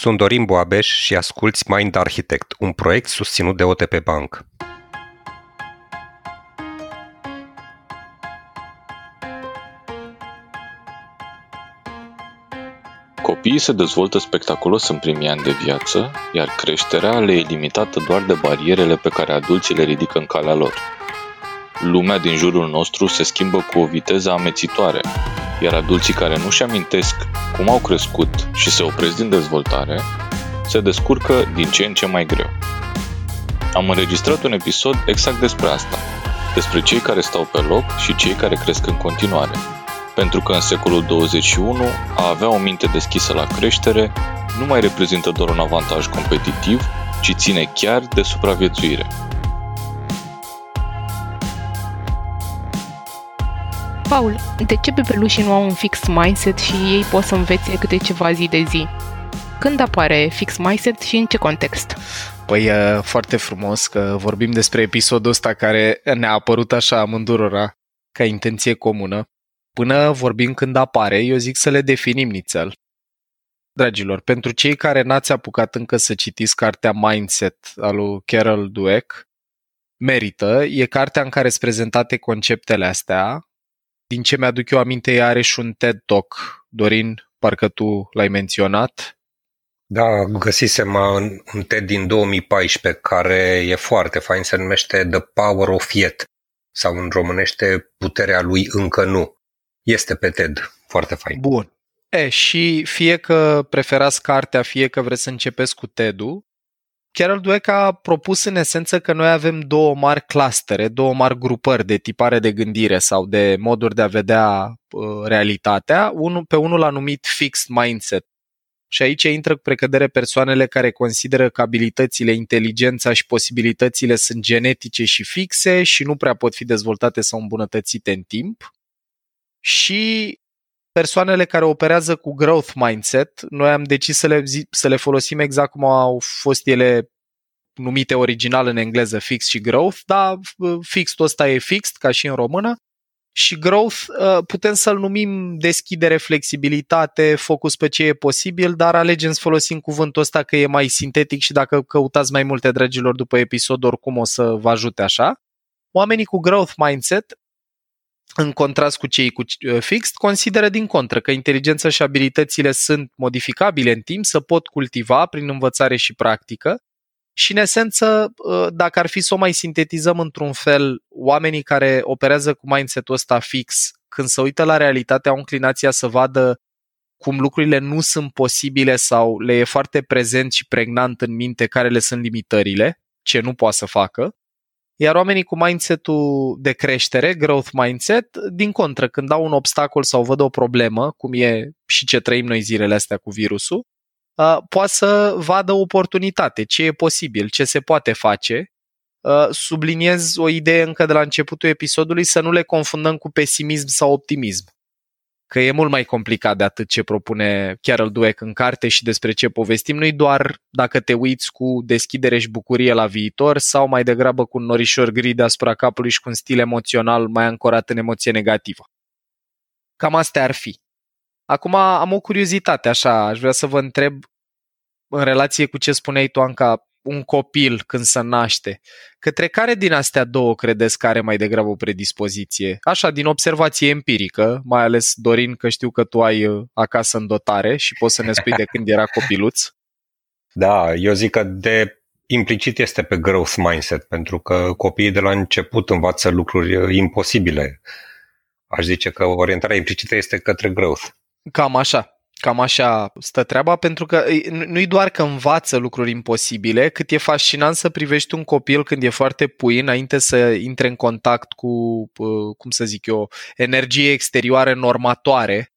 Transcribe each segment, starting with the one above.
Sunt Dorin Boabeș și asculți Mind Architect, un proiect susținut de OTP Bank. Copiii se dezvoltă spectaculos în primii ani de viață, iar creșterea le e limitată doar de barierele pe care adulții le ridică în calea lor. Lumea din jurul nostru se schimbă cu o viteză amețitoare, iar adulții care nu-și amintesc cum au crescut și se opresc din dezvoltare, se descurcă din ce în ce mai greu. Am înregistrat un episod exact despre asta, despre cei care stau pe loc și cei care cresc în continuare. Pentru că în secolul 21 a avea o minte deschisă la creștere nu mai reprezintă doar un avantaj competitiv, ci ține chiar de supraviețuire. Paul, de ce bebelușii nu au un fix mindset și ei pot să învețe câte ceva zi de zi? Când apare fix mindset și în ce context? Păi e foarte frumos că vorbim despre episodul ăsta care ne-a apărut așa amândurora ca intenție comună. Până vorbim când apare, eu zic să le definim nițel. Dragilor, pentru cei care n-ați apucat încă să citiți cartea Mindset al lui Carol Dweck, merită, e cartea în care sunt prezentate conceptele astea, din ce mi-aduc eu aminte, ea are și un TED Talk. Dorin, parcă tu l-ai menționat. Da, găsisem un, un TED din 2014 care e foarte fain, se numește The Power of Yet sau în românește Puterea lui încă nu. Este pe TED, foarte fain. Bun. E, și fie că preferați cartea, fie că vreți să începeți cu TED-ul, Carol Dweck a propus în esență că noi avem două mari clustere, două mari grupări de tipare de gândire sau de moduri de a vedea uh, realitatea. Unul, pe unul l-a numit fixed mindset. Și aici intră cu precădere persoanele care consideră că abilitățile, inteligența și posibilitățile sunt genetice și fixe și nu prea pot fi dezvoltate sau îmbunătățite în timp. Și persoanele care operează cu growth mindset, noi am decis să le, să le folosim exact cum au fost ele numite original în engleză fix și growth, dar uh, fixul ăsta e fixed, ca și în română, și growth uh, putem să-l numim deschidere, flexibilitate, focus pe ce e posibil, dar alegem să folosim cuvântul ăsta că e mai sintetic și dacă căutați mai multe, dragilor, după episod, oricum o să vă ajute așa. Oamenii cu growth mindset în contrast cu cei cu uh, fixed, consideră din contră că inteligența și abilitățile sunt modificabile în timp, să pot cultiva prin învățare și practică și, în esență, uh, dacă ar fi să o mai sintetizăm într-un fel, oamenii care operează cu mindset-ul ăsta fix, când se uită la realitate, au inclinația să vadă cum lucrurile nu sunt posibile sau le e foarte prezent și pregnant în minte care le sunt limitările, ce nu poate să facă, iar oamenii cu mindset-ul de creștere, growth mindset, din contră, când au un obstacol sau văd o problemă, cum e și ce trăim noi zilele astea cu virusul, poate să vadă o oportunitate, ce e posibil, ce se poate face. Subliniez o idee încă de la începutul episodului să nu le confundăm cu pesimism sau optimism că e mult mai complicat de atât ce propune Carol Dweck în carte și despre ce povestim. Nu-i doar dacă te uiți cu deschidere și bucurie la viitor sau mai degrabă cu un norișor gri deasupra capului și cu un stil emoțional mai ancorat în emoție negativă. Cam astea ar fi. Acum am o curiozitate, așa, aș vrea să vă întreb în relație cu ce spuneai tu, Anca, un copil când se naște, către care din astea două credeți că are mai degrabă o predispoziție? Așa, din observație empirică, mai ales Dorin, că știu că tu ai uh, acasă în dotare și poți să ne spui de când era copiluț. Da, eu zic că de implicit este pe growth mindset, pentru că copiii de la început învață lucruri uh, imposibile. Aș zice că orientarea implicită este către growth. Cam așa. Cam așa stă treaba, pentru că nu-i doar că învață lucruri imposibile, cât e fascinant să privești un copil când e foarte puin, înainte să intre în contact cu, cum să zic eu, energie exterioară normatoare,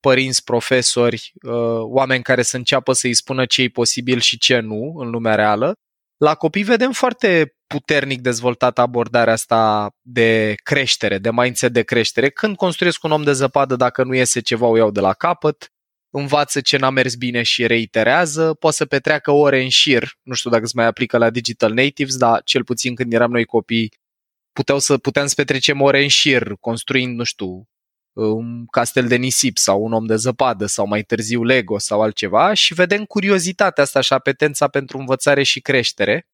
părinți, profesori, ă, oameni care să înceapă să-i spună ce e posibil și ce nu în lumea reală. La copii vedem foarte puternic dezvoltată abordarea asta de creștere, de mindset de creștere. Când construiesc un om de zăpadă, dacă nu iese ceva, o iau de la capăt învață ce n-a mers bine și reiterează, poate să petreacă ore în șir, nu știu dacă se mai aplică la Digital Natives, dar cel puțin când eram noi copii, puteau să, puteam să petrecem ore în șir, construind, nu știu, un castel de nisip sau un om de zăpadă sau mai târziu Lego sau altceva și vedem curiozitatea asta și apetența pentru învățare și creștere,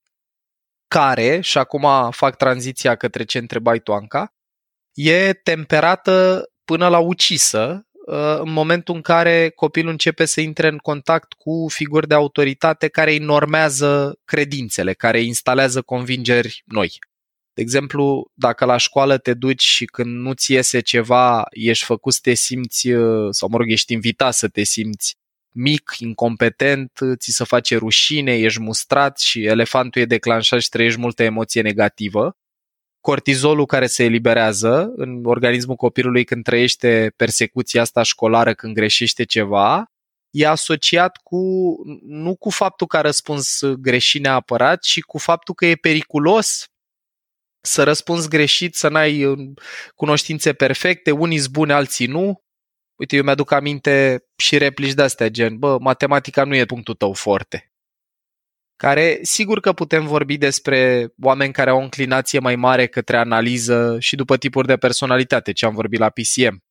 care, și acum fac tranziția către ce întrebai tu, Anca, e temperată până la ucisă uh, în momentul în care copilul începe să intre în contact cu figuri de autoritate care îi normează credințele, care îi instalează convingeri noi. De exemplu, dacă la școală te duci și când nu-ți iese ceva, ești făcut să te simți, uh, sau mă rog, ești invitat să te simți mic, incompetent, ți se face rușine, ești mustrat și elefantul e declanșat și trăiești multă emoție negativă. Cortizolul care se eliberează în organismul copilului când trăiește persecuția asta școlară, când greșește ceva, e asociat cu, nu cu faptul că a răspuns greșit neapărat, ci cu faptul că e periculos să răspunzi greșit, să n-ai uh, cunoștințe perfecte, unii sunt buni, alții nu. Uite, eu mi-aduc aminte și replici de-astea, gen, bă, matematica nu e punctul tău forte. Care, sigur că putem vorbi despre oameni care au o înclinație mai mare către analiză și după tipuri de personalitate, ce am vorbit la PCM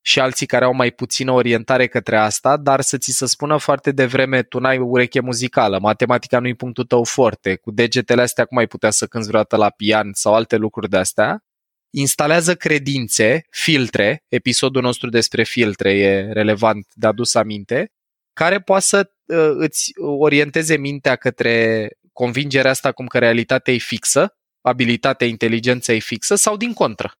și alții care au mai puțină orientare către asta, dar să ți se spună foarte devreme tu n-ai ureche muzicală, matematica nu-i punctul tău forte, cu degetele astea cum ai putea să cânți vreodată la pian sau alte lucruri de astea, instalează credințe, filtre, episodul nostru despre filtre e relevant de adus aminte, care poate să uh, îți orienteze mintea către convingerea asta cum că realitatea e fixă, abilitatea, inteligența e fixă sau din contră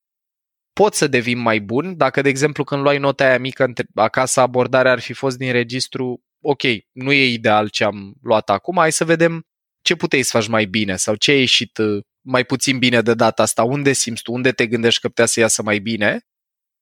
pot să devin mai bun. Dacă, de exemplu, când luai nota aia mică acasă, abordarea ar fi fost din registru, ok, nu e ideal ce am luat acum, hai să vedem ce puteai să faci mai bine sau ce a ieșit uh, mai puțin bine de data asta, unde simți tu, unde te gândești că putea să iasă mai bine,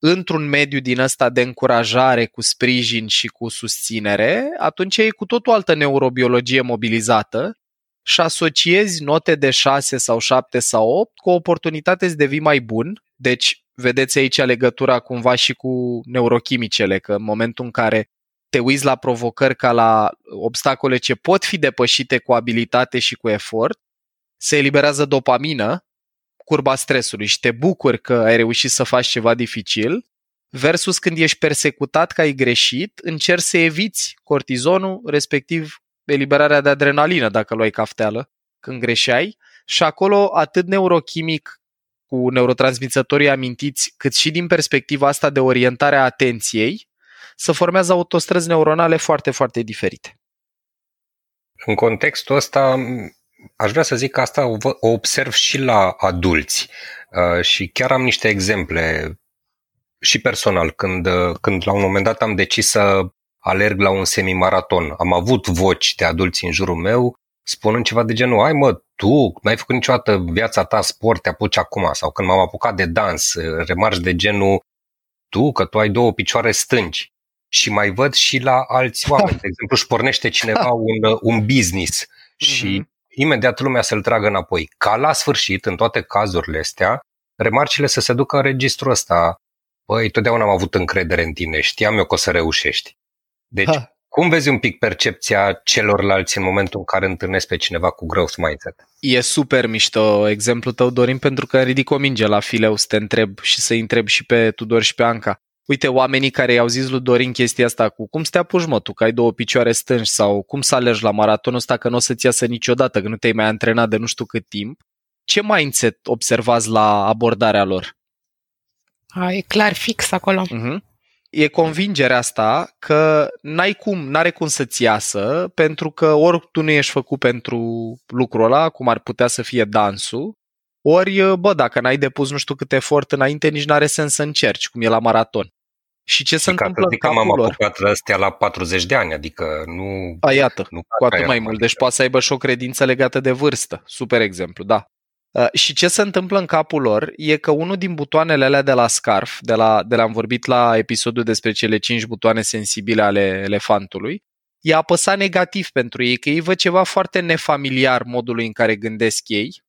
într-un mediu din ăsta de încurajare, cu sprijin și cu susținere, atunci e cu tot o altă neurobiologie mobilizată și asociezi note de 6 sau 7 sau 8 cu o oportunitate să devii mai bun. Deci vedeți aici legătura cumva și cu neurochimicele, că în momentul în care te uiți la provocări ca la obstacole ce pot fi depășite cu abilitate și cu efort, se eliberează dopamină, curba stresului și te bucuri că ai reușit să faci ceva dificil, versus când ești persecutat că ai greșit, încerci să eviți cortizonul, respectiv eliberarea de adrenalină dacă luai cafteală când greșeai și acolo atât neurochimic cu neurotransmițătorii amintiți, cât și din perspectiva asta de orientare a atenției, să formează autostrăzi neuronale foarte, foarte diferite. În contextul ăsta, aș vrea să zic că asta o observ și la adulți uh, și chiar am niște exemple și personal, când, uh, când la un moment dat am decis să alerg la un semimaraton. Am avut voci de adulți în jurul meu spunând ceva de genul, ai mă, tu n-ai făcut niciodată viața ta sport, te apuci acum, sau când m-am apucat de dans, remarci de genul, tu, că tu ai două picioare stângi. Și mai văd și la alți oameni. De exemplu, își pornește cineva un, un business și mm-hmm. Imediat lumea să-l tragă înapoi. Ca la sfârșit, în toate cazurile astea, remarcile să se ducă în registrul ăsta. Băi, totdeauna am avut încredere în tine, știam eu că o să reușești. Deci, ha. Cum vezi un pic percepția celorlalți în momentul în care întâlnesc pe cineva cu growth mindset? E super mișto exemplul tău, Dorin, pentru că ridic o minge la fileu să te întreb și să-i întreb și pe Tudor și pe Anca. Uite, oamenii care i-au zis lui Dorin chestia asta cu cum să te apuci, mă, tu, că ai două picioare stângi sau cum să alergi la maratonul ăsta că nu o să-ți iasă niciodată, că nu te-ai mai antrenat de nu știu cât timp. Ce mindset observați la abordarea lor? A, e clar fix acolo. Uh-huh e convingerea asta că n-ai cum, n-are cum să-ți iasă, pentru că ori tu nu ești făcut pentru lucrul ăla, cum ar putea să fie dansul, ori, bă, dacă n-ai depus nu știu cât efort înainte, nici n-are sens să încerci, cum e la maraton. Și ce și se întâmplă în capul m-am apucat astea la 40 de ani, adică nu... A, iată, nu cu atât mai mult. Deci poate să aibă și o credință legată de vârstă. Super exemplu, da. Uh, și ce se întâmplă în capul lor e că unul din butoanele alea de la Scarf, de la, de la am vorbit la episodul despre cele cinci butoane sensibile ale elefantului, e apăsat negativ pentru ei, că ei văd ceva foarte nefamiliar modului în care gândesc ei,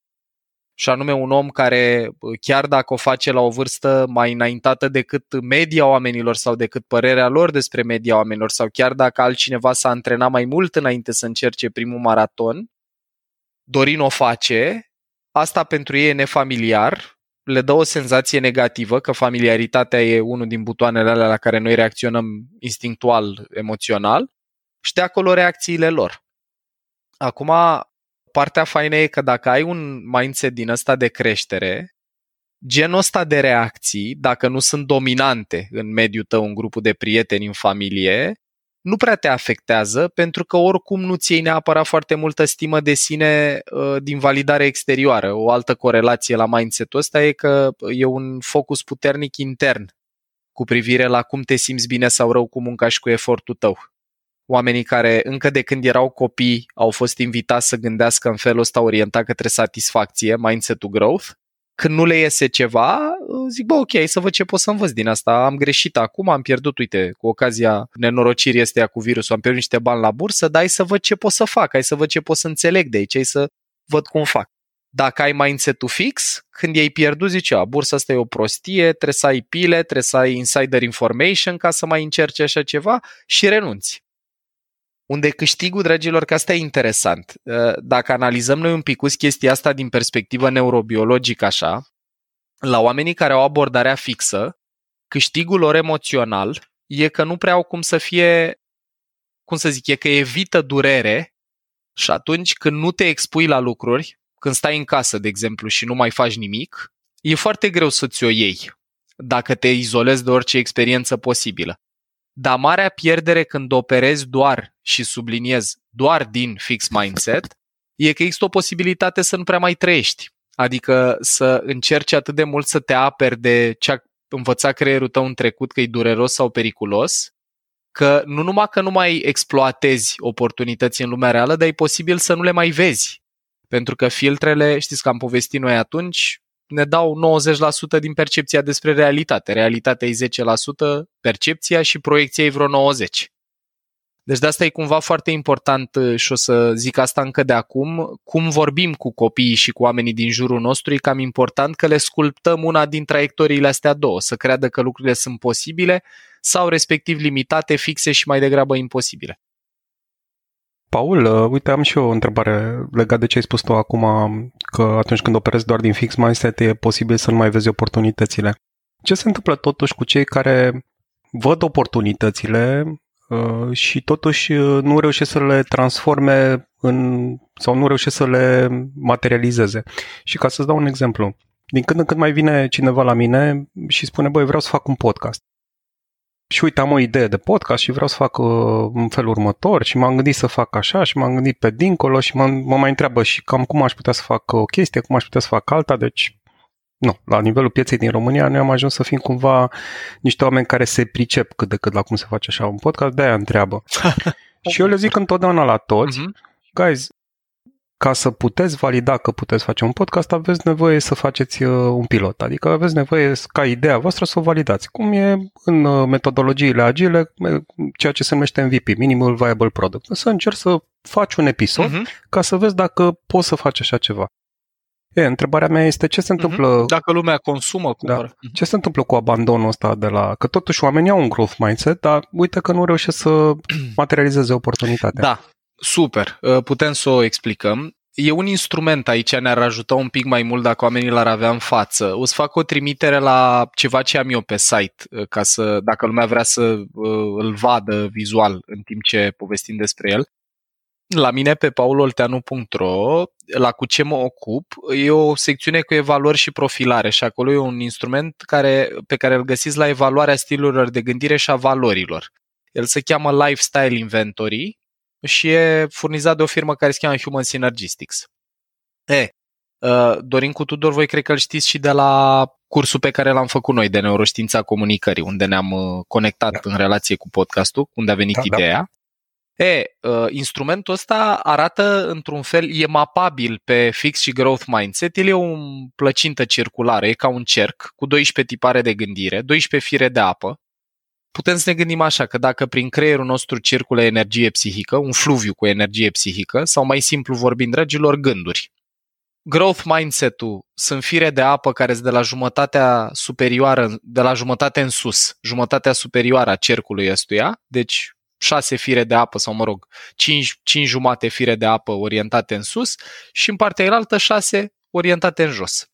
și anume un om care, chiar dacă o face la o vârstă mai înaintată decât media oamenilor sau decât părerea lor despre media oamenilor, sau chiar dacă altcineva s-a antrenat mai mult înainte să încerce primul maraton, Dorin o face, asta pentru ei e nefamiliar le dă o senzație negativă, că familiaritatea e unul din butoanele alea la care noi reacționăm instinctual, emoțional, și de acolo reacțiile lor. Acum, partea faină e că dacă ai un mindset din ăsta de creștere, genul ăsta de reacții, dacă nu sunt dominante în mediul tău, în grupul de prieteni, în familie, nu prea te afectează pentru că oricum nu ți iei neapărat foarte multă stimă de sine uh, din validare exterioară. O altă corelație la mindset-ul ăsta e că e un focus puternic intern cu privire la cum te simți bine sau rău cu munca și cu efortul tău. Oamenii care încă de când erau copii au fost invitați să gândească în felul ăsta orientat către satisfacție, mindset-ul growth, când nu le iese ceva, zic, bă, ok, să văd ce pot să învăț din asta. Am greșit acum, am pierdut, uite, cu ocazia nenorocirii este cu virusul, am pierdut niște bani la bursă, dar hai să văd ce pot să fac, hai să văd ce pot să înțeleg de aici, hai să văd cum fac. Dacă ai mindset-ul fix, când ei pierdut, zice, a, bursa asta e o prostie, trebuie să ai pile, trebuie să ai insider information ca să mai încerci așa ceva și renunți. Unde câștigul, dragilor, că asta e interesant. Uh, dacă analizăm noi un pic chestia asta din perspectivă neurobiologică așa, la oamenii care au abordarea fixă, câștigul lor emoțional e că nu prea au cum să fie, cum să zic, e că evită durere și atunci când nu te expui la lucruri, când stai în casă, de exemplu, și nu mai faci nimic, e foarte greu să ți-o iei dacă te izolezi de orice experiență posibilă. Dar marea pierdere când operezi doar, și subliniez, doar din fix mindset, e că există o posibilitate să nu prea mai trăiești. Adică să încerci atât de mult să te aperi de ce a învățat creierul tău în trecut că e dureros sau periculos, că nu numai că nu mai exploatezi oportunități în lumea reală, dar e posibil să nu le mai vezi. Pentru că filtrele, știți că am povestit noi atunci, ne dau 90% din percepția despre realitate. Realitatea e 10%, percepția și proiecția e vreo 90%. Deci de asta e cumva foarte important uh, și o să zic asta încă de acum, cum vorbim cu copiii și cu oamenii din jurul nostru, e cam important că le sculptăm una din traiectoriile astea două, să creadă că lucrurile sunt posibile sau respectiv limitate, fixe și mai degrabă imposibile. Paul, uh, uite, am și eu o întrebare legată de ce ai spus tu acum, că atunci când operezi doar din fix mindset e posibil să nu mai vezi oportunitățile. Ce se întâmplă totuși cu cei care văd oportunitățile uh, și totuși uh, nu reușesc să le transforme în, sau nu reușesc să le materializeze. Și ca să-ți dau un exemplu, din când în când mai vine cineva la mine și spune, băi, vreau să fac un podcast și uite, am o idee de podcast și vreau să fac uh, în felul următor și m-am gândit să fac așa și m-am gândit pe dincolo și mă, mă mai întreabă și cam cum aș putea să fac o chestie, cum aș putea să fac alta, deci nu, la nivelul pieței din România noi am ajuns să fim cumva niște oameni care se pricep cât de cât la cum se face așa un podcast, de-aia întreabă. și eu le zic întotdeauna la toți, uh-huh. guys, ca să puteți valida că puteți face un podcast, aveți nevoie să faceți uh, un pilot. Adică aveți nevoie ca ideea voastră să o validați. Cum e în uh, metodologiile agile, ceea ce se numește MVP, Minimal Viable Product. Să încerci să faci un episod uh-huh. ca să vezi dacă poți să faci așa ceva. E, întrebarea mea este ce se mhm. întâmplă... Dacă lumea consumă, Da, mhm. ce se întâmplă cu abandonul ăsta de la... Că totuși oamenii au un growth mindset, dar uite că nu reușesc să materializeze oportunitatea. Da, Super, uh, putem să o explicăm. E un instrument aici, ne-ar ajuta un pic mai mult dacă oamenii l-ar avea în față. O să fac o trimitere la ceva ce am eu pe site, uh, ca să, dacă lumea vrea să uh, îl vadă vizual în timp ce povestim despre el. La mine pe paulolteanu.ro, la cu ce mă ocup, e o secțiune cu evaluări și profilare și acolo e un instrument care, pe care îl găsiți la evaluarea stilurilor de gândire și a valorilor. El se cheamă Lifestyle Inventory și e furnizat de o firmă care se cheamă Human Synergistics. E, uh, Dorin cu Tudor, voi cred că îl știți și de la cursul pe care l-am făcut noi de neuroștiința comunicării, unde ne-am uh, conectat da. în relație cu podcastul, unde a venit da, da. ideea. Da. E, uh, instrumentul ăsta arată într-un fel, e mapabil pe fix și growth mindset, el e o plăcintă circulară, e ca un cerc cu 12 tipare de gândire, 12 fire de apă, putem să ne gândim așa, că dacă prin creierul nostru circulă energie psihică, un fluviu cu energie psihică, sau mai simplu vorbind, dragilor, gânduri. Growth mindset-ul sunt fire de apă care sunt de la jumătatea superioară, de la jumătate în sus, jumătatea superioară a cercului ăstuia, deci șase fire de apă sau, mă rog, cinci, cinci jumate fire de apă orientate în sus și în partea elaltă șase orientate în jos.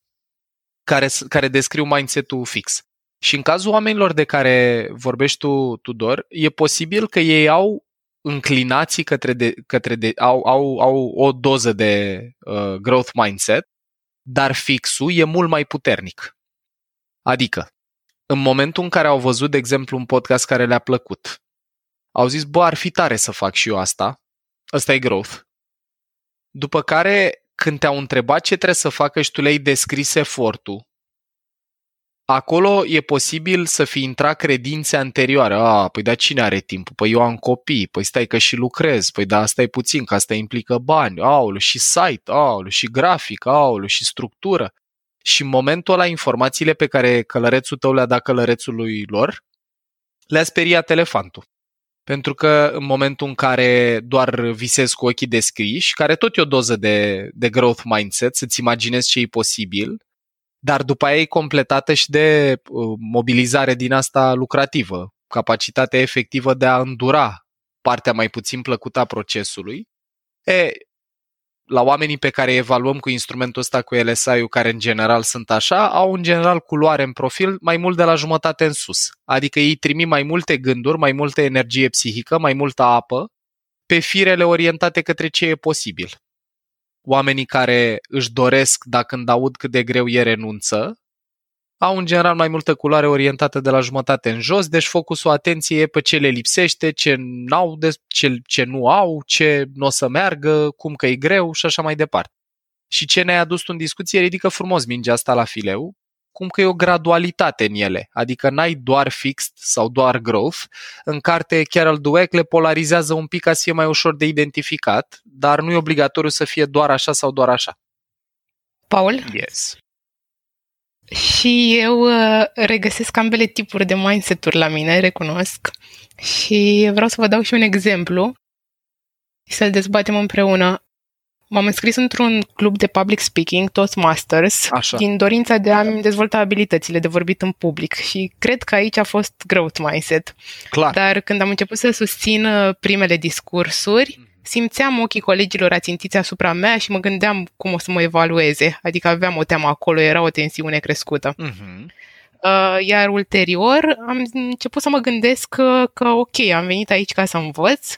care, care descriu mindset-ul fix. Și în cazul oamenilor de care vorbești tu, Tudor, e posibil că ei au înclinații către, de, către de, au, au, au o doză de uh, growth mindset, dar fixul e mult mai puternic. Adică, în momentul în care au văzut, de exemplu, un podcast care le-a plăcut, au zis, bă, ar fi tare să fac și eu asta, ăsta e growth. După care, când te-au întrebat ce trebuie să facă și tu le-ai descris efortul, acolo e posibil să fi intrat credințe anterioare. A, păi da, cine are timp? Păi eu am copii, păi stai că și lucrez, păi da, asta e puțin, că asta implică bani, aulu, și site, aulu, și grafic, aulu, și structură. Și în momentul ăla, informațiile pe care călărețul tău le-a dat călărețului lor, le-a speriat elefantul. Pentru că în momentul în care doar visezi cu ochii descriși, care tot e o doză de, de growth mindset, să-ți imaginezi ce e posibil, dar după aia e completată și de uh, mobilizare din asta lucrativă, capacitatea efectivă de a îndura partea mai puțin plăcută a procesului. E, la oamenii pe care evaluăm cu instrumentul ăsta cu LSI-ul, care în general sunt așa, au în general culoare în profil mai mult de la jumătate în sus. Adică ei trimit mai multe gânduri, mai multă energie psihică, mai multă apă, pe firele orientate către ce e posibil oamenii care își doresc, dacă când aud cât de greu e, renunță, au în general mai multă culoare orientată de la jumătate în jos, deci focusul atenției e pe ce le lipsește, ce, n-au de, ce, ce nu au, ce nu o să meargă, cum că e greu și așa mai departe. Și ce ne-ai adus tu în discuție ridică frumos mingea asta la fileu, cum că e o gradualitate în ele, adică n-ai doar fixed sau doar growth. În carte Carol Dweck le polarizează un pic ca să fie mai ușor de identificat, dar nu e obligatoriu să fie doar așa sau doar așa. Paul? Yes. Și eu uh, regăsesc ambele tipuri de mindset-uri la mine, recunosc. Și vreau să vă dau și un exemplu și să-l dezbatem împreună. M-am înscris într-un club de public speaking, Toastmasters, Așa. din dorința de a-mi dezvolta abilitățile de vorbit în public și cred că aici a fost growth mindset. Clar. Dar când am început să susțin uh, primele discursuri, simțeam ochii colegilor ațintiți asupra mea și mă gândeam cum o să mă evalueze. Adică aveam o teamă acolo, era o tensiune crescută. Mm-hmm. Uh, iar ulterior am început să mă gândesc că, că ok, am venit aici ca să învăț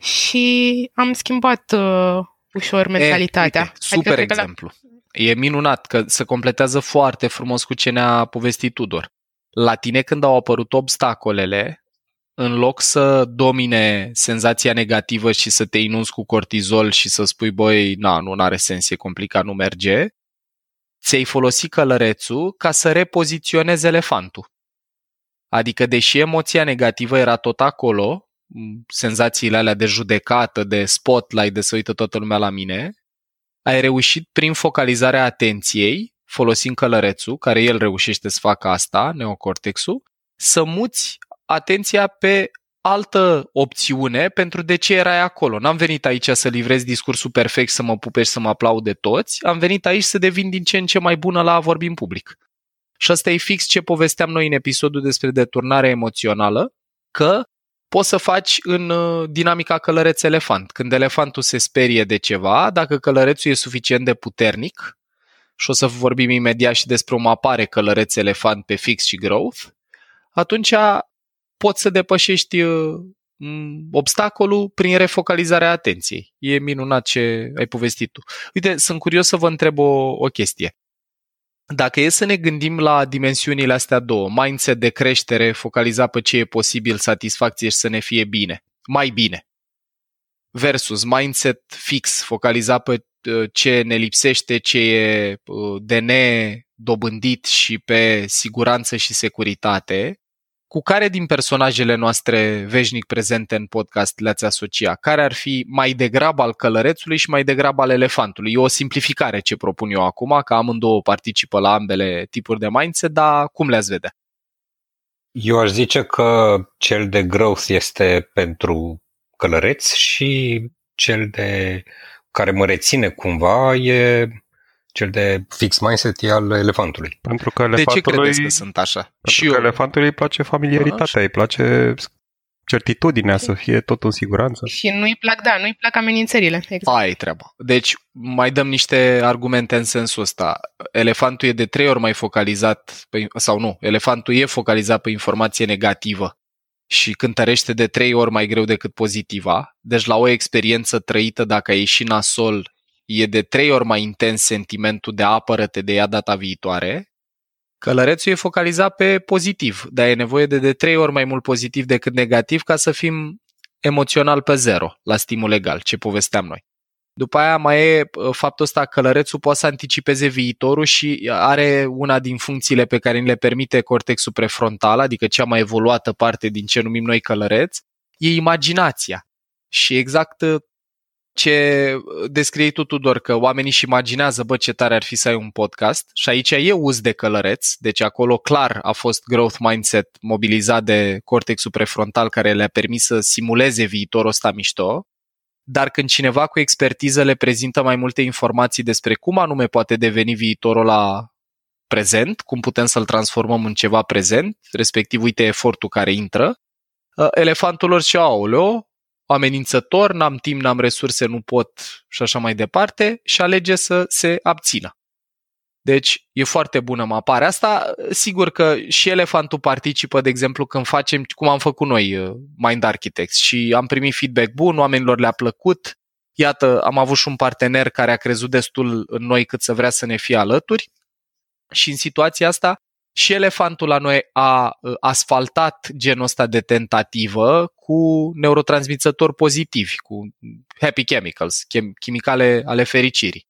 și am schimbat uh, ușor mentalitatea. E, uite, super adică, exemplu. La... E minunat că se completează foarte frumos cu ce ne-a povestit Tudor. La tine când au apărut obstacolele, în loc să domine senzația negativă și să te inunzi cu cortizol și să spui, băi, na, nu are sens, e complicat, nu merge, ți-ai folosit călărețul ca să repoziționezi elefantul. Adică, deși emoția negativă era tot acolo, senzațiile alea de judecată, de spotlight, de să uită toată lumea la mine, ai reușit prin focalizarea atenției, folosind călărețul, care el reușește să facă asta, neocortexul, să muți atenția pe altă opțiune pentru de ce erai acolo. N-am venit aici să livrez discursul perfect, să mă pupești, să mă aplaude toți, am venit aici să devin din ce în ce mai bună la a vorbi în public. Și asta e fix ce povesteam noi în episodul despre deturnare emoțională, că poți să faci în uh, dinamica călăreț-elefant. Când elefantul se sperie de ceva, dacă călărețul e suficient de puternic, și o să vorbim imediat și despre un apare călăreț-elefant pe fix și growth, atunci poți să depășești uh, obstacolul prin refocalizarea atenției. E minunat ce ai povestit tu. Uite, sunt curios să vă întreb o, o chestie. Dacă e să ne gândim la dimensiunile astea două, mindset de creștere, focalizat pe ce e posibil, satisfacție și să ne fie bine, mai bine, versus mindset fix, focalizat pe uh, ce ne lipsește, ce e uh, de nedobândit și pe siguranță și securitate, cu care din personajele noastre veșnic prezente în podcast le-ați asocia? Care ar fi mai degrabă al călărețului și mai degrabă al elefantului? E o simplificare ce propun eu acum, că amândouă participă la ambele tipuri de mindset, dar cum le-ați vedea? Eu aș zice că cel de growth este pentru călăreț și cel de care mă reține cumva e cel de fix mindset e al elefantului. Pentru că De ce elefantului, credeți că sunt așa? pentru că elefantului îi place familiaritatea, îi place certitudinea să fie tot în siguranță. Și nu-i plac, da, nu-i plac amenințările. Exact. Aia e treaba. Deci, mai dăm niște argumente în sensul ăsta. Elefantul e de trei ori mai focalizat, pe, sau nu, elefantul e focalizat pe informație negativă și cântărește de trei ori mai greu decât pozitiva. Deci, la o experiență trăită, dacă ai ieși nasol, e de trei ori mai intens sentimentul de apără-te de ea data viitoare. Călărețul e focalizat pe pozitiv, dar e nevoie de de trei ori mai mult pozitiv decât negativ ca să fim emoțional pe zero la stimul legal, ce povesteam noi. După aia mai e uh, faptul ăsta, călărețul poate să anticipeze viitorul și are una din funcțiile pe care ni le permite cortexul prefrontal, adică cea mai evoluată parte din ce numim noi călăreț, e imaginația. Și exact uh, ce descrie tu, Tudor, că oamenii își imaginează, bă, ce tare ar fi să ai un podcast și aici e uz de călăreț, deci acolo clar a fost growth mindset mobilizat de cortexul prefrontal care le-a permis să simuleze viitorul ăsta mișto, dar când cineva cu expertiză le prezintă mai multe informații despre cum anume poate deveni viitorul la prezent, cum putem să-l transformăm în ceva prezent, respectiv uite efortul care intră, elefantul lor și aoleo, amenințător, n-am timp, n-am resurse, nu pot și așa mai departe și alege să se abțină. Deci e foarte bună maparea asta. Sigur că și elefantul participă, de exemplu, când facem, cum am făcut noi, uh, Mind Architects și am primit feedback bun, oamenilor le-a plăcut. Iată, am avut și un partener care a crezut destul în noi cât să vrea să ne fie alături. Și în situația asta, și elefantul la noi a uh, asfaltat genul ăsta de tentativă cu neurotransmițători pozitivi, cu happy chemicals, chimicale ale fericirii.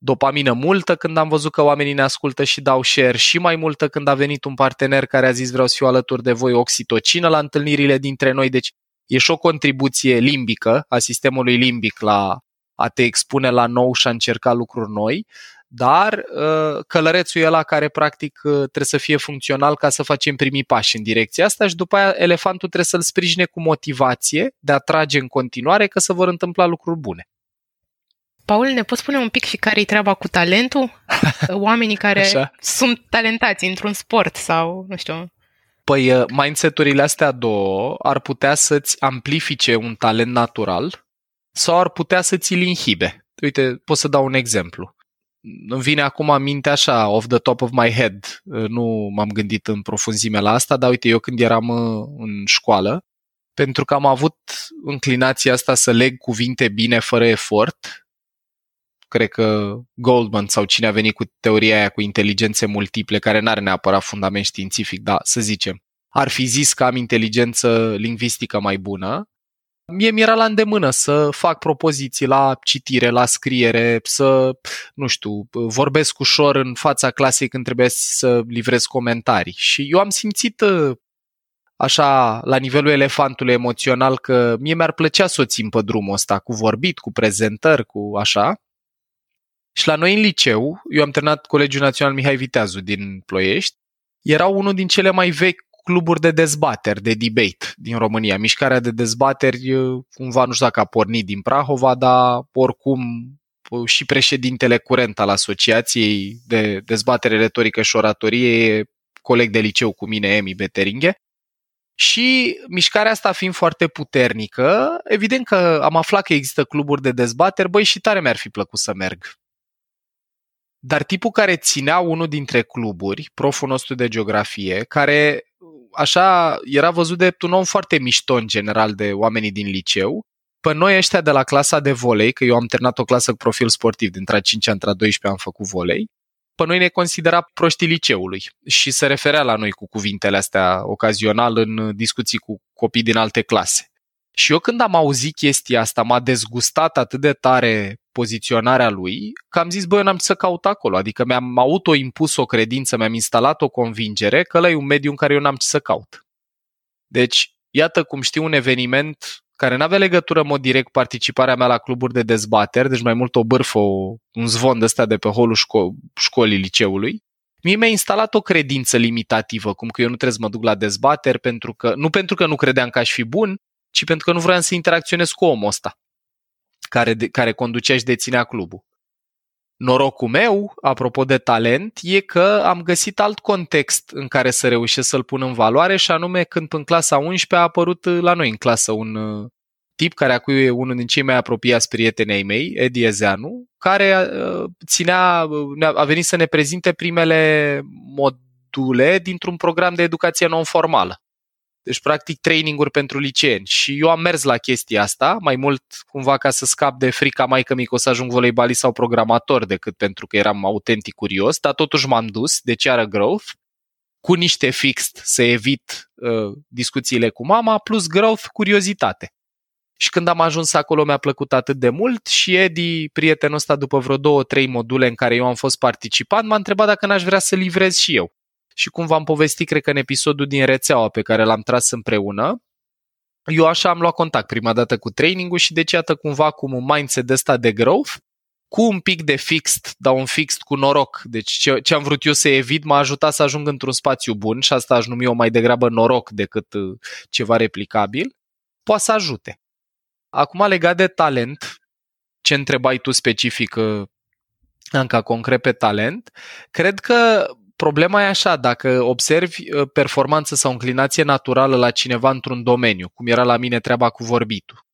Dopamină multă când am văzut că oamenii ne ascultă și dau share și mai multă când a venit un partener care a zis vreau să fiu alături de voi, oxitocină la întâlnirile dintre noi, deci e și o contribuție limbică a sistemului limbic la a te expune la nou și a încerca lucruri noi, dar uh, călărețul e ăla care practic uh, trebuie să fie funcțional ca să facem primii pași în direcția asta și după aia elefantul trebuie să-l sprijine cu motivație de a trage în continuare că se vor întâmpla lucruri bune. Paul, ne poți spune un pic și care-i treaba cu talentul? Oamenii care Așa. sunt talentați într-un sport sau, nu știu... Păi, uh, mindset-urile astea două ar putea să-ți amplifice un talent natural sau ar putea să ți-l inhibe. Uite, pot să dau un exemplu îmi vine acum minte așa, off the top of my head, nu m-am gândit în profunzime la asta, dar uite, eu când eram uh, în școală, pentru că am avut înclinația asta să leg cuvinte bine fără efort, cred că Goldman sau cine a venit cu teoria aia cu inteligențe multiple, care n-are neapărat fundament științific, dar să zicem, ar fi zis că am inteligență lingvistică mai bună, mie mi-era la îndemână să fac propoziții la citire, la scriere, să, nu știu, vorbesc ușor în fața clasei când trebuie să livrez comentarii. Și eu am simțit uh, așa, la nivelul elefantului emoțional, că mie mi-ar plăcea să o țin pe drumul ăsta, cu vorbit, cu prezentări, cu așa. Și la noi în liceu, eu am terminat Colegiul Național Mihai Viteazu din Ploiești, era unul din cele mai vechi cluburi de dezbateri, de debate din România. Mișcarea de dezbateri, cumva nu știu dacă a pornit din Prahova, dar oricum și președintele curent al Asociației de Dezbatere Retorică și Oratorie e coleg de liceu cu mine, Emi Beteringhe. Și mișcarea asta fiind foarte puternică, evident că am aflat că există cluburi de dezbateri, băi, și tare mi-ar fi plăcut să merg. Dar tipul care ținea unul dintre cluburi, proful nostru de geografie, care așa era văzut de un om foarte mișto în general de oamenii din liceu. Pe noi ăștia de la clasa de volei, că eu am terminat o clasă cu profil sportiv, dintre a 5 între a 12 am făcut volei, pe noi ne considera proștii liceului și se referea la noi cu cuvintele astea ocazional în discuții cu copii din alte clase. Și eu când am auzit chestia asta, m-a dezgustat atât de tare poziționarea lui, că am zis, băi, eu n-am ce să caut acolo. Adică mi-am auto-impus o credință, mi-am instalat o convingere că ăla e un mediu în care eu n-am ce să caut. Deci, iată cum știu un eveniment care nu avea legătură în mod direct participarea mea la cluburi de dezbateri, deci mai mult o bârfă, o, un zvon de ăsta de pe holul șco- școlii liceului, Mie mi-a instalat o credință limitativă, cum că eu nu trebuie să mă duc la dezbateri, pentru că, nu pentru că nu credeam că aș fi bun, ci pentru că nu vreau să interacționez cu omul ăsta care, care conducea și deținea clubul. Norocul meu, apropo de talent, e că am găsit alt context în care să reușesc să-l pun în valoare și anume când în clasa 11 a apărut la noi în clasă un uh, tip care acum e unul din cei mai apropiați prieteni ai mei, Edi Ezeanu, care uh, ținea, uh, a venit să ne prezinte primele module dintr-un program de educație non-formală. Deci, practic, traininguri pentru liceeni. Și eu am mers la chestia asta, mai mult cumva ca să scap de frica mai că mic o să ajung voleibalist sau programator decât pentru că eram autentic curios, dar totuși m-am dus, de ceară growth, cu niște fixed să evit uh, discuțiile cu mama, plus growth, curiozitate. Și când am ajuns acolo mi-a plăcut atât de mult și Edi, prietenul ăsta, după vreo două, trei module în care eu am fost participant, m-a întrebat dacă n-aș vrea să livrez și eu și cum v-am povestit, cred că în episodul din rețeaua pe care l-am tras împreună, eu așa am luat contact prima dată cu trainingul și deci iată cumva cum un mindset de ăsta de growth, cu un pic de fixed, dar un fixed cu noroc. Deci ce, ce am vrut eu să evit m-a ajutat să ajung într-un spațiu bun și asta aș numi eu mai degrabă noroc decât uh, ceva replicabil, poate să ajute. Acum legat de talent, ce întrebai tu specific, uh, încă concret pe talent, cred că problema e așa, dacă observi uh, performanță sau înclinație naturală la cineva într-un domeniu, cum era la mine treaba cu vorbitul,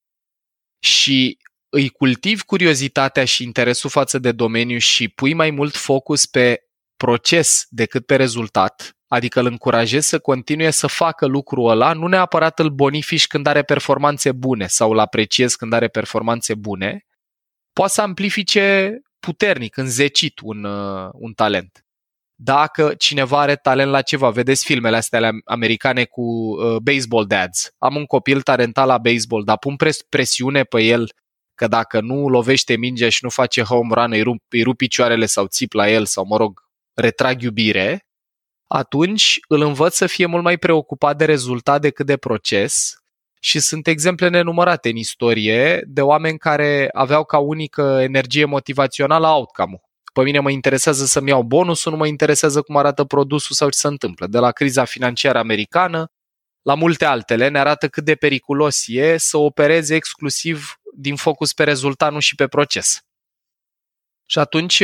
și îi cultivi curiozitatea și interesul față de domeniu și pui mai mult focus pe proces decât pe rezultat, adică îl încurajezi să continue să facă lucrul ăla, nu neapărat îl bonifici când are performanțe bune sau îl apreciezi când are performanțe bune, poate să amplifice puternic, înzecit un, uh, un talent dacă cineva are talent la ceva. Vedeți filmele astea americane cu uh, baseball dads. Am un copil talentat la baseball, dar pun pres- presiune pe el că dacă nu lovește mingea și nu face home run, îi rup, îi rup picioarele sau țip la el sau, mă rog, retrag iubire, atunci îl învăț să fie mult mai preocupat de rezultat decât de proces și sunt exemple nenumărate în istorie de oameni care aveau ca unică energie motivațională outcome-ul. Pe mine mă interesează să-mi iau bonusul, nu mă interesează cum arată produsul sau ce se întâmplă. De la criza financiară americană la multe altele ne arată cât de periculos e să opereze exclusiv din focus pe rezultat, nu și pe proces. Și atunci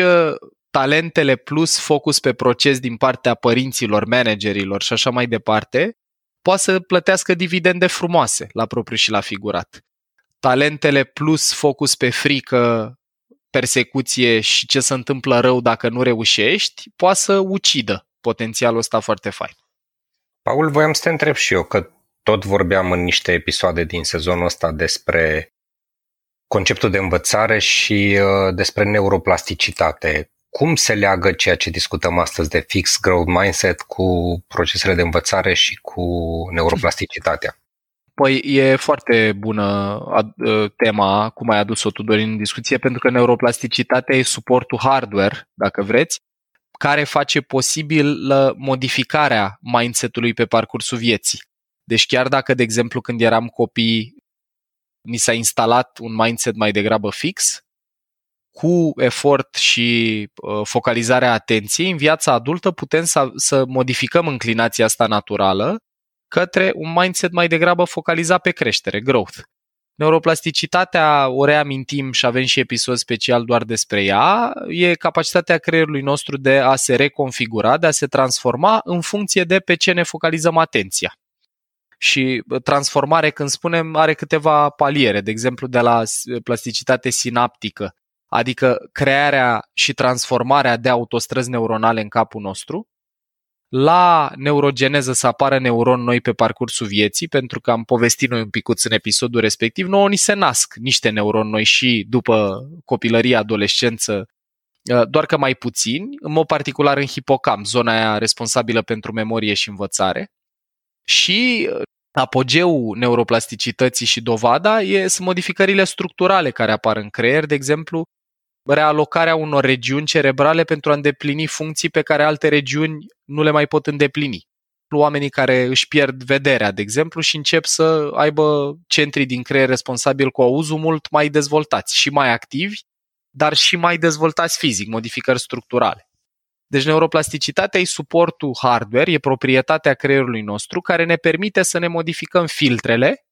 talentele plus focus pe proces din partea părinților, managerilor și așa mai departe, poate să plătească dividende frumoase la propriu și la figurat. Talentele plus focus pe frică, persecuție și ce se întâmplă rău dacă nu reușești, poate să ucidă potențialul ăsta foarte fain. Paul, voiam să te întreb și eu, că tot vorbeam în niște episoade din sezonul ăsta despre conceptul de învățare și uh, despre neuroplasticitate. Cum se leagă ceea ce discutăm astăzi de fixed growth mindset cu procesele de învățare și cu neuroplasticitatea? Păi e foarte bună ă, tema, cum ai adus-o tu, Dorin, în discuție, pentru că neuroplasticitatea e suportul hardware, dacă vreți, care face posibil modificarea mindset-ului pe parcursul vieții. Deci chiar dacă, de exemplu, când eram copii, ni s-a instalat un mindset mai degrabă fix, cu efort și uh, focalizarea atenției, în viața adultă putem să, să modificăm înclinația asta naturală către un mindset mai degrabă focalizat pe creștere, growth. Neuroplasticitatea, o reamintim și avem și episod special doar despre ea, e capacitatea creierului nostru de a se reconfigura, de a se transforma în funcție de pe ce ne focalizăm atenția. Și transformare, când spunem, are câteva paliere, de exemplu de la plasticitate sinaptică, adică crearea și transformarea de autostrăzi neuronale în capul nostru, la neurogeneză să apară neuroni noi pe parcursul vieții, pentru că am povestit noi un picuț în episodul respectiv, nouă ni se nasc niște neuroni noi și după copilărie, adolescență, uh, doar că mai puțini, în mod particular în hipocamp, zona aia responsabilă pentru memorie și învățare. Și uh, apogeul neuroplasticității și dovada e, sunt modificările structurale care apar în creier, de exemplu, realocarea unor regiuni cerebrale pentru a îndeplini funcții pe care alte regiuni nu le mai pot îndeplini. Oamenii care își pierd vederea, de exemplu, și încep să aibă centri din creier responsabil cu auzul mult mai dezvoltați și mai activi, dar și mai dezvoltați fizic, modificări structurale. Deci neuroplasticitatea e suportul hardware, e proprietatea creierului nostru care ne permite să ne modificăm filtrele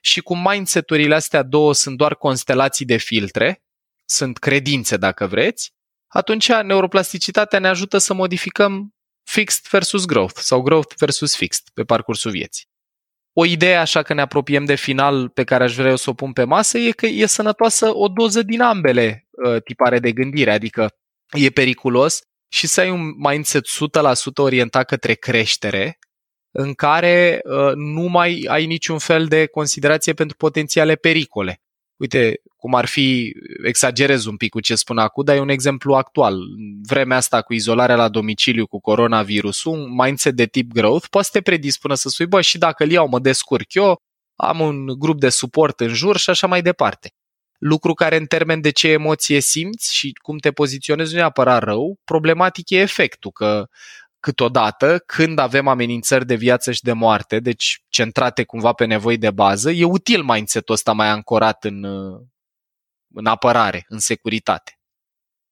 și cum mindset-urile astea două sunt doar constelații de filtre, sunt credințe, dacă vreți, atunci neuroplasticitatea ne ajută să modificăm fixed versus growth sau growth versus fixed pe parcursul vieții. O idee așa că ne apropiem de final pe care aș vrea eu să o pun pe masă e că e sănătoasă o doză din ambele uh, tipare de gândire, adică e periculos și să ai un mindset 100% orientat către creștere, în care uh, nu mai ai niciun fel de considerație pentru potențiale pericole. Uite, cum ar fi, exagerez un pic cu ce spun acum, dar e un exemplu actual. Vremea asta cu izolarea la domiciliu cu coronavirusul, un mindset de tip growth poate să te predispună să spui, bă, și dacă îl iau, mă descurc eu, am un grup de suport în jur și așa mai departe. Lucru care în termen de ce emoție simți și cum te poziționezi nu e neapărat rău, problematic e efectul, că câteodată, când avem amenințări de viață și de moarte, deci centrate cumva pe nevoi de bază, e util mindset-ul ăsta mai ancorat în, în apărare, în securitate.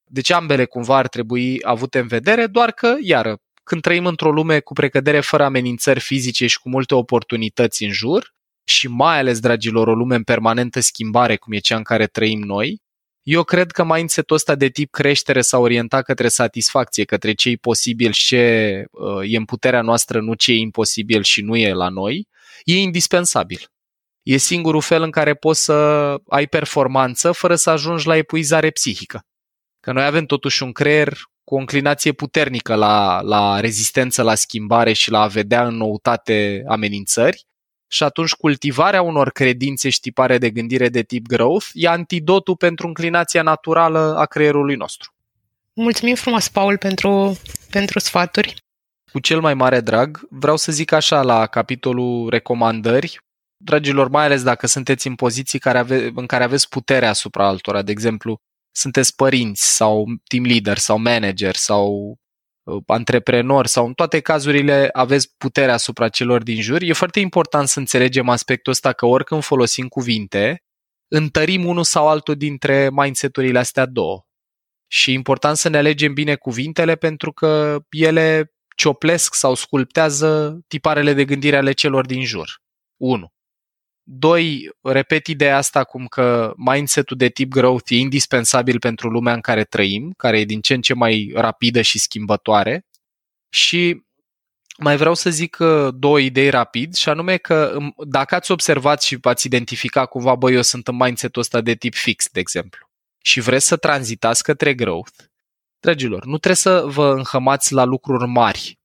Deci ambele cumva ar trebui avute în vedere, doar că, iară, când trăim într-o lume cu precădere fără amenințări fizice și cu multe oportunități în jur, și mai ales, dragilor, o lume în permanentă schimbare, cum e cea în care trăim noi, eu cred că mindset-ul ăsta de tip creștere s-a orientat către satisfacție, către ce e posibil și ce uh, e în puterea noastră, nu ce e imposibil și nu e la noi, e indispensabil. E singurul fel în care poți să ai performanță fără să ajungi la epuizare psihică. Că noi avem totuși un creier cu o înclinație puternică la, la rezistență la schimbare și la a vedea în noutate amenințări, și atunci cultivarea unor credințe și tipare de gândire de tip growth e antidotul pentru înclinația naturală a creierului nostru. Mulțumim frumos, Paul, pentru, pentru sfaturi. Cu cel mai mare drag, vreau să zic așa la capitolul recomandări, dragilor, mai ales dacă sunteți în poziții care ave- în care aveți putere asupra altora, de exemplu, sunteți părinți sau team leader sau manager sau Uh, antreprenori sau în toate cazurile aveți puterea asupra celor din jur, e foarte important să înțelegem aspectul ăsta că oricând folosim cuvinte, întărim unul sau altul dintre mindset-urile astea două. Și e important să ne alegem bine cuvintele pentru că ele cioplesc sau sculptează tiparele de gândire ale celor din jur. 1. Doi, repet ideea asta cum că mindset-ul de tip growth e indispensabil pentru lumea în care trăim, care e din ce în ce mai rapidă și schimbătoare. Și mai vreau să zic uh, două idei rapid și anume că um, dacă ați observat și v-ați identificat cumva, băi, eu sunt în mindset-ul ăsta de tip fix, de exemplu, și vreți să tranzitați către growth, dragilor, nu trebuie să vă înhămați la lucruri mari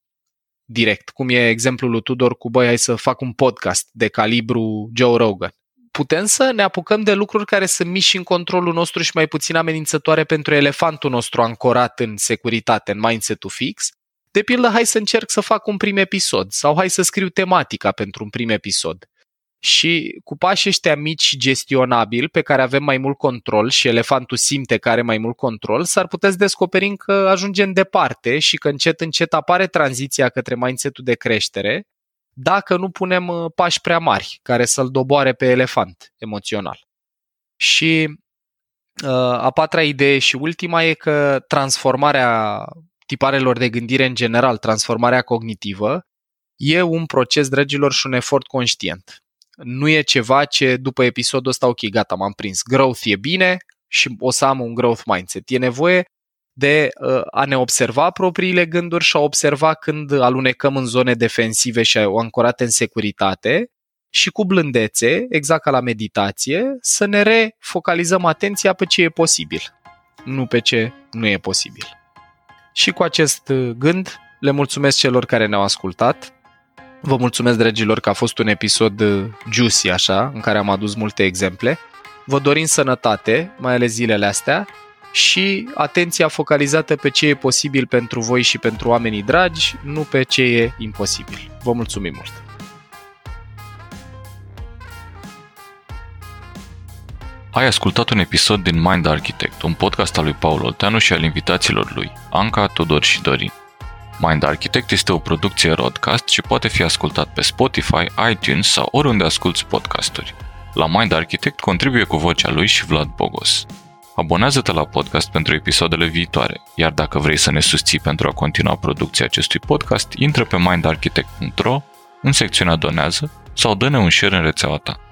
direct, cum e exemplul lui Tudor cu băi, hai să fac un podcast de calibru Joe Rogan. Putem să ne apucăm de lucruri care sunt mici în controlul nostru și mai puțin amenințătoare pentru elefantul nostru ancorat în securitate, în mindset-ul fix. De pildă, hai să încerc să fac un prim episod sau hai să scriu tematica pentru un prim episod. Și cu pașii ăștia mici și gestionabili, pe care avem mai mult control și elefantul simte că are mai mult control, s-ar putea să descoperim că ajungem departe și că încet încet apare tranziția către mindset de creștere, dacă nu punem uh, pași prea mari care să-l doboare pe elefant emoțional. Și uh, a patra idee și ultima e că transformarea tiparelor de gândire în general, transformarea cognitivă, e un proces, dragilor, și un efort conștient nu e ceva ce după episodul ăsta, ok, gata, m-am prins. Growth e bine și o să am un growth mindset. E nevoie de uh, a ne observa propriile gânduri și a observa când alunecăm în zone defensive și ancorate în securitate și cu blândețe, exact ca la meditație, să ne refocalizăm atenția pe ce e posibil, nu pe ce nu e posibil. Și cu acest uh, gând, le mulțumesc celor care ne-au ascultat. Vă mulțumesc, dragilor, că a fost un episod uh, juicy, așa, în care am adus multe exemple. Vă dorim sănătate, mai ales zilele astea, și atenția focalizată pe ce e posibil pentru voi și pentru oamenii dragi, nu pe ce e imposibil. Vă mulțumim mult! Ai ascultat un episod din Mind Architect, un podcast al lui Paul Olteanu și al invitaților lui, Anca, Tudor și Dorin. Mind Architect este o producție Rodcast și poate fi ascultat pe Spotify, iTunes sau oriunde asculti podcasturi. La Mind Architect contribuie cu vocea lui și Vlad Bogos. Abonează-te la podcast pentru episoadele viitoare, iar dacă vrei să ne susții pentru a continua producția acestui podcast, intră pe mindarchitect.ro în secțiunea Donează sau dă-ne un share în rețeaua ta.